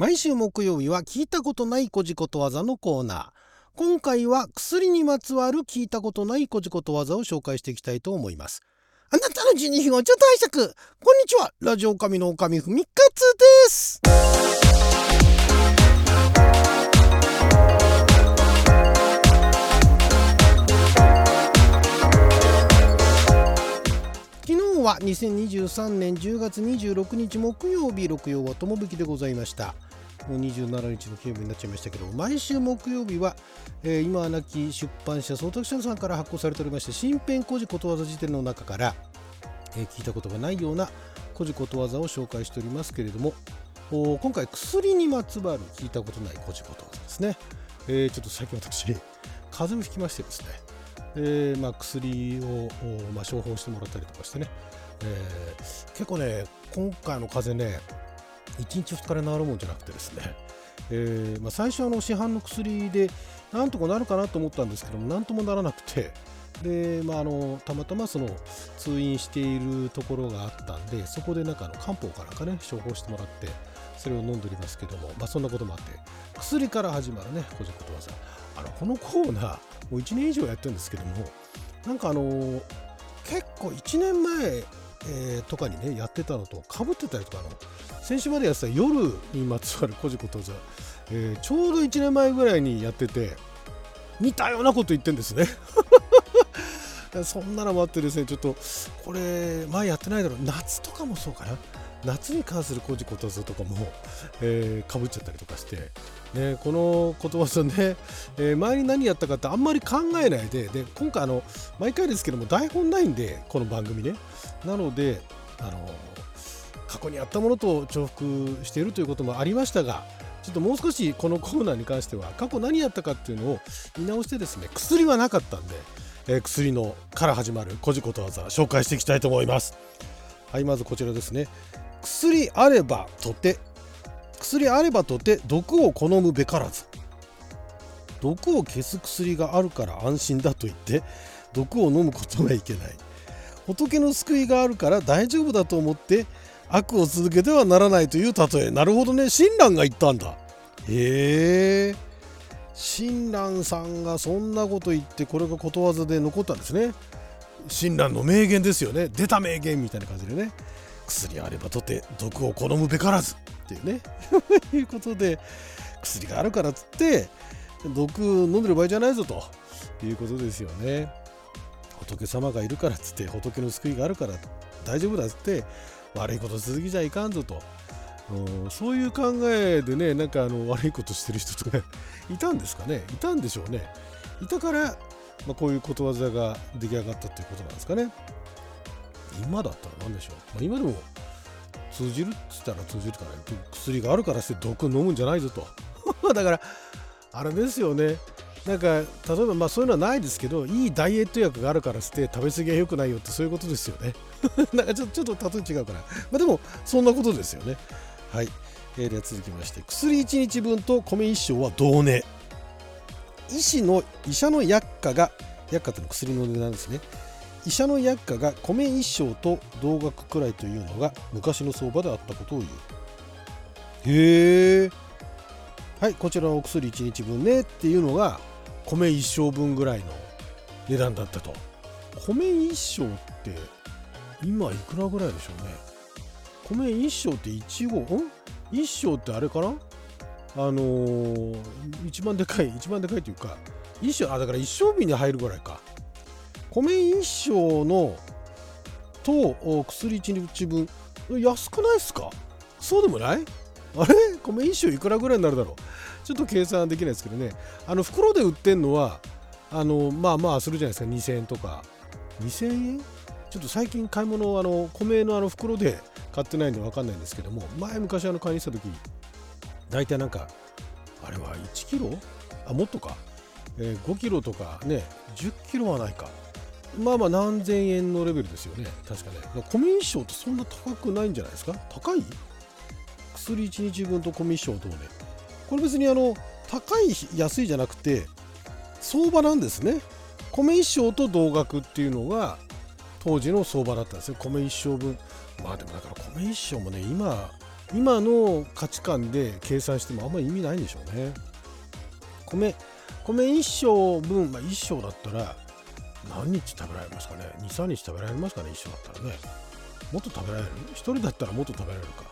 毎週木曜日は聞いたことないこじことわざのコーナー。今回は薬にまつわる聞いたことないこじことわざを紹介していきたいと思います。あなたの12分をちょっと拝借。こんにちは。ラジオ神の神ふみかつです。昨日は2023年10月26日木曜日六曜は友引きでございました。27日の金曜日になっちゃいましたけど毎週木曜日は、えー、今は亡き出版社総託者さんから発行されておりまして新編古事ことわざ辞典の中から、えー、聞いたことがないような古事ことわざを紹介しておりますけれども今回薬にまつわる聞いたことない古事ことわざですね、えー、ちょっと最近私風邪をひきましてですね、えまあ、薬を、まあ、処方してもらったりとかしてね、え、結構ね今回の風邪ね1日2日で治るもんじゃなくてですね、えーまあ、最初の市販の薬でなんとかなるかなと思ったんですけどもなんともならなくて。で、まあ、あのたまたまその通院しているところがあったんでそこでなんかの漢方かなんかね処方してもらってそれを飲んでおりますけども、まあ、そんなこともあって薬から始まるねこじことわざ。あのこのコーナーもう1年以上やってるんですけどもなんかあの結構1年前えー、とかにねやってたのとかぶってたりとかの先週までやってた夜にまつわるこじことざ、えー、ちょうど1年前ぐらいにやってて似たようなこと言ってんですね。そんなのもあってですねちょっとこれ前やってないだろう。夏とかもそうかな。夏に関するこじことざとかも、えー、かぶっちゃったりとかして、ね、このことわざね、えー、前に何やったかってあんまり考えないでで今回あの毎回ですけども台本ないんでこの番組ね。なのであの過去にやったものと重複しているということもありましたがちょっともう少しこのコーナーに関しては過去何やったかっていうのを見直してですね薬はなかったんで、えー、薬のから始まるこじことわざ紹介していきたいと思います。はいまずこちらですね。薬あればとて薬あればとて毒を好むべからず毒を消す薬があるから安心だと言って毒を飲むことがいけない。仏の救いがあるから大丈夫だと思って悪を続けてはならないという例え。なるほどね。親鸞が言ったんだ。へえ。親鸞さんがそんなこと言ってこれがことわざで残ったんですね。親鸞の名言ですよね。出た名言みたいな感じでね。薬あればとて毒を好むべからずっていうね。いうことで薬があるからっつって毒飲んでる場合じゃないぞと。いうことですよね。仏様がいるからっつって仏の救いがあるから大丈夫だっつって悪いこと続きじゃいかんぞと。うんそういう考えでねなんかあの悪いことしてる人とか いたんですかね？いたんでしょうね。いたから、まあ、こういうことわざが出来上がったっていうことなんですかね。今だったら何でしょう、まあ、今でも通じるっつったら通じるから薬があるからして毒飲むんじゃないぞと。だからあれですよね。なんか例えばまあそういうのはないですけどいいダイエット薬があるからして食べ過ぎは良くないよってそういうことですよね。なんかちょちょっと例え違うかな。まあでもそんなことですよね。はい、えー、では続きまして。薬1日分と米1升は同値。医師の医者の薬価が薬価ってのは薬の値段ですね。医者の薬価が米1升と同額くらいというのが昔の相場であったことを言う。へえはい。こちらのお薬1日分ねっていうのが米1升分ぐらいの値段だったと。米1升って今いくらぐらいでしょうね。米1升って1合ん ?1 升ってあれかな？あのー、一番でかい一番でかいというか1升あだから1升瓶に入るぐらいか。米1升のと薬1日分安くないっすか？そうでもない？あれ？米1升いくらぐらいになるだろう？ちょっと計算できないですけどね。あの袋で売ってんのはあのまあまあするじゃないですか。2000円とか。2000円？ちょっと最近買い物あの米のあの袋で買ってないんで分かんないんですけども前昔あの買いにした時大体なんかあれは1キロ？あもっとか、えー、5キロとかね10キロはないか。まあまあ何千円のレベルですよね。確かね。米一升ってそんな高くないんじゃないですか？高い？薬1日分と米一升どうね？これ別にあの高い安いじゃなくて相場なんですね。米一升と同額っていうのが当時の相場だったんですよ。米一升分。まあでもだから米一升もね今今の価値観で計算してもあんまり意味ないんでしょうね。米米1升分、まあ、1升だったら何日食べられますかね？23日食べられますかね？1升だったらね。もっと食べられる？1人だったらもっと食べられるか。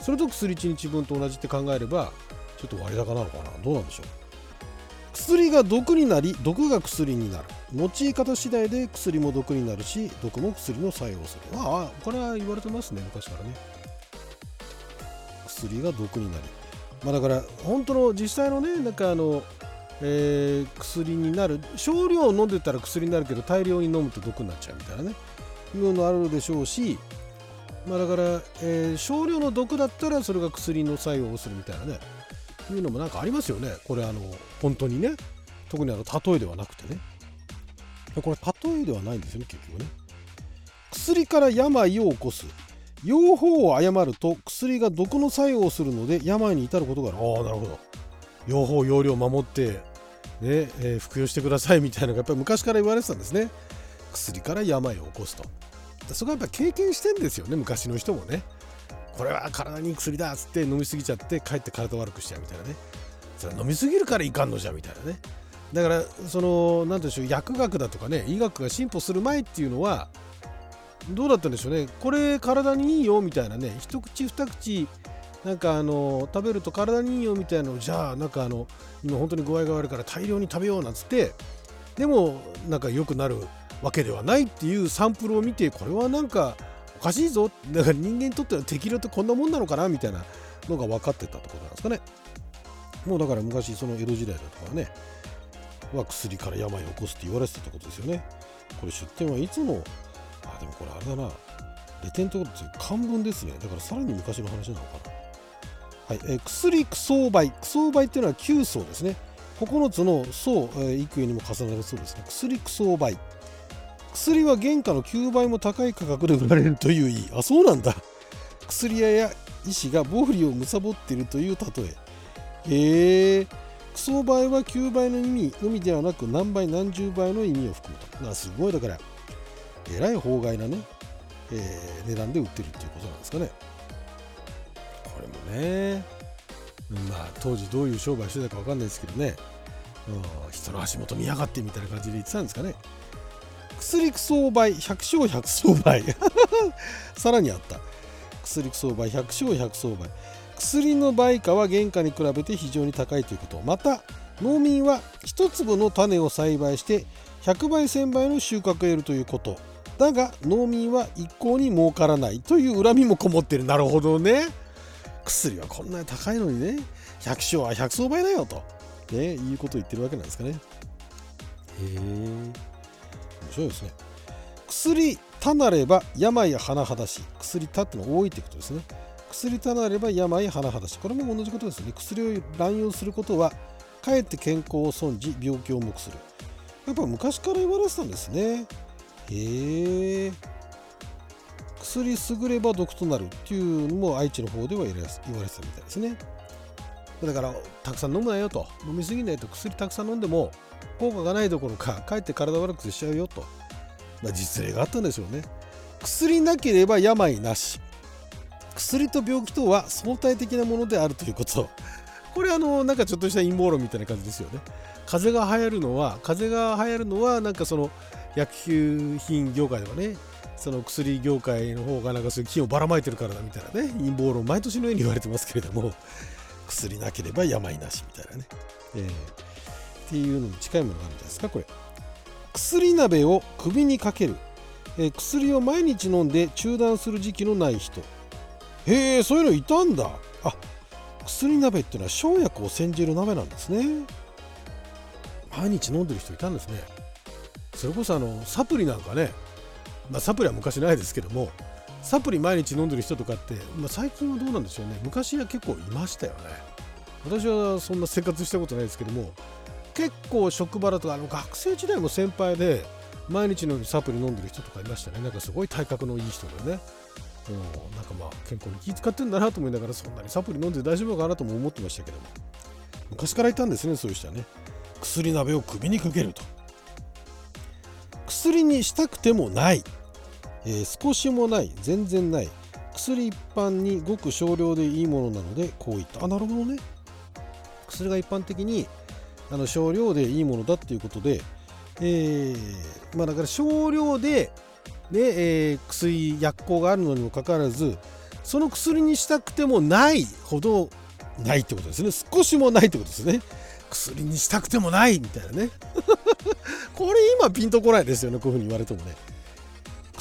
それと薬1日分と同じって考えればちょっと割高なのかな？どうなんでしょう？薬が毒になり毒が薬になる。用い方次第で薬も毒になるし毒も薬の作用する。ああこれは言われてますね昔からね。薬が毒になりまあだから本当の実際のねなんかあのえー、薬になる。少量飲んでたら薬になるけど大量に飲むと毒になっちゃうみたいなね。いうのあるでしょうしまあだから、えー、少量の毒だったらそれが薬の作用をするみたいなねいうのもなんかありますよね。これあの本当にね。特にあの例えではなくてね。これ例えではないんですよね結局ね。薬から病を起こす。用法を誤ると薬が毒の作用をするので病に至ることがある。ああなるほど。用法用量を守ってねえー、服用してくださいみたいなのがやっぱり昔から言われてたんですね。薬から病を起こすと。そこはやっぱ経験してんですよね昔の人もね。これは体にいい薬だっつって飲みすぎちゃってかえって体悪くしちゃうみたいなね。それ飲みすぎるからいかんのじゃみたいなね。だからその何でしょう薬学だとかね医学が進歩する前っていうのはどうだったんでしょうね。これ体にいいよみたいなね一口二口なんかあの食べると体にいいよみたいなのじゃあなんかあの今本当に具合が悪いから大量に食べようなんつってでもなんか良くなるわけではないっていうサンプルを見てこれはなんかおかしいぞ。だから人間にとっては適量ってこんなもんなのかなみたいなのが分かってたってことなんですかね。もうだから昔その江戸時代だとかね。は薬から病を起こすって言われてたってことですよね。これ出典はいつのあでもこれあれだな。レテンと漢文ですね。だからさらに昔の話なのかな。はい、え、薬クソーバイクソーバイっていうのは9層ですね。9つの層、えー、幾重にも重なるそうですね。薬クソーバイ薬は原価の9倍も高い価格で売られるという意味。あそうなんだ。薬屋や医師が暴利を貪っているという例え。へえ。クソ倍は9倍の意味のみではなく何倍何十倍の意味を含むと。すごいだからえらい法外なね、えー、値段で売ってるっていうことなんですかね。これもね、まあ当時どういう商売してたか分かんないですけどね、うん、人の足元見やがってみたいな感じで言ってたんですかね。薬草倍百姓百草倍 さらにあった。薬草倍百姓百草倍薬の売価は原価に比べて非常に高いということ。また農民は1粒の種を栽培して100倍1000倍の収穫を得るということ。だが農民は一向に儲からないという恨みもこもってる。なるほどね。薬はこんなに高いのにね。百姓は百層倍だよと、ね、いうことを言ってるわけなんですかね。へえ面白いですね。薬たなれば病や甚だし薬たっての多いってことですね。薬たなれば病や甚だしこれも同じことですね。薬を乱用することはかえって健康を損じ病気を重くする。やっぱ昔から言われてたんですね。へえ。薬優れば毒となるっていうのも愛知の方では言われてたみたいですね。だからたくさん飲むなよと。飲みすぎないと薬たくさん飲んでも効果がないどころかかえって体悪くしちゃうよと、まあ、実例があったんでしょうね。薬なければ病なし。薬と病気とは相対的なものであるということ。これあのなんかちょっとした陰謀論みたいな感じですよね。風邪が流行るのは風邪が流行るのはなんかその薬品業界ではねその薬業界の方がなんかそういう菌をばらまいてるからだみたいなね陰謀論毎年のように言われてますけれども。薬なければ病なしみたいなね、えー、っていうのに近いものがあるんじゃないですかこれ。薬鍋を首にかける、えー、薬を毎日飲んで中断する時期のない人。へえそういうのいたんだ。あ薬鍋っていうのは生薬を煎じる鍋なんですね。毎日飲んでる人いたんですね。それこそあのサプリなんかね。まあ、サプリは昔ないですけどもサプリ毎日飲んでる人とかって、まあ、最近はどうなんでしょうね。昔は結構いましたよね。私はそんな生活したことないですけども結構職場だとあの学生時代も先輩で毎日のようにサプリ飲んでる人とかいましたね。なんかすごい体格のいい人でね。うん、なんかまあ健康に気遣ってんだなと思いながらそんなにサプリ飲んで大丈夫かなとも思ってましたけども。昔からいたんですねそういう人はね。薬鍋を首にかけると。薬にしたくてもない。えー、少しもない全然ない薬一般にごく少量でいいものなのでこういった。あなるほどね。薬が一般的にあの少量でいいものだっていうことで、えー、まあだから少量でで、えー、薬薬効があるのにもかかわらずその薬にしたくてもないほどないってことですね。少しもないってことですね。薬にしたくてもないみたいなね。これ今ピンとこないですよねこういうふうに言われてもね。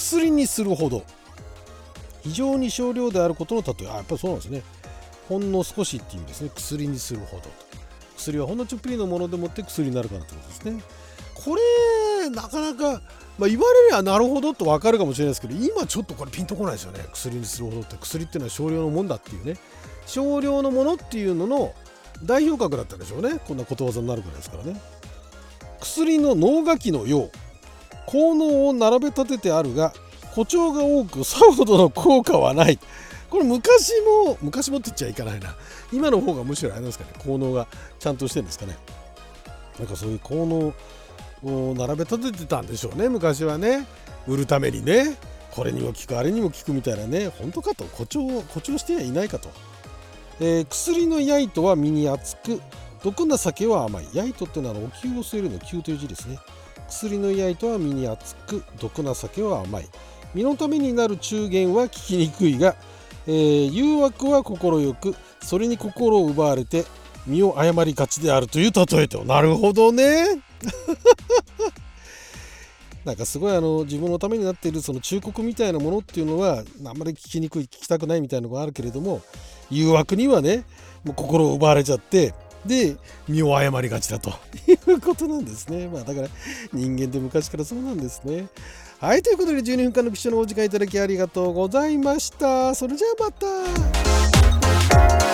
薬にするほど。非常に少量であることの例え。あやっぱりそうなんですね。ほんの少しっていう意味ですね。薬にするほど薬はほんのちょっぴりのものでもって薬になるからってことですね。これなかなかまあ、言われりゃなるほどと分かるかもしれないですけど今ちょっとこれピンとこないですよね。薬にするほどって。薬っていうのは少量のもんだっていうね。少量のものっていうのの代表格だったんでしょうね。こんなことわざになるぐらいですからね。薬の脳書きのよう。効能を並べ立ててあるが誇張が多くさほどの効果はない。これ昔も昔もって言っちゃいかないな。今の方がむしろあれなんですかね。効能がちゃんとしてるんですかね。なんかそういう効能を並べ立ててたんでしょうね。昔はね。売るためにね。これにも効くあれにも効くみたいなね。本当かと。誇張誇張してはいないかと、えー、薬のやいとは身に厚く毒な酒は甘い。やいとってのはお灸を据えるの灸という字ですね。薬のやいとは身に厚く毒な酒は甘い。身のためになる中元は効きにくいが、えー、誘惑は快くそれに心を奪われて身を誤りがちであるという例えと。なるほどね。なんかすごいあの自分のためになっているその忠告みたいなものっていうのはあんまり聞きにくい聞きたくないみたいなのがあるけれども誘惑にはねもう心を奪われちゃってで身を誤りがちだということなんですね。まあだから人間って昔からそうなんですね。はい、ということで12分間の貴重なお時間いただきありがとうございました。それじゃあまた。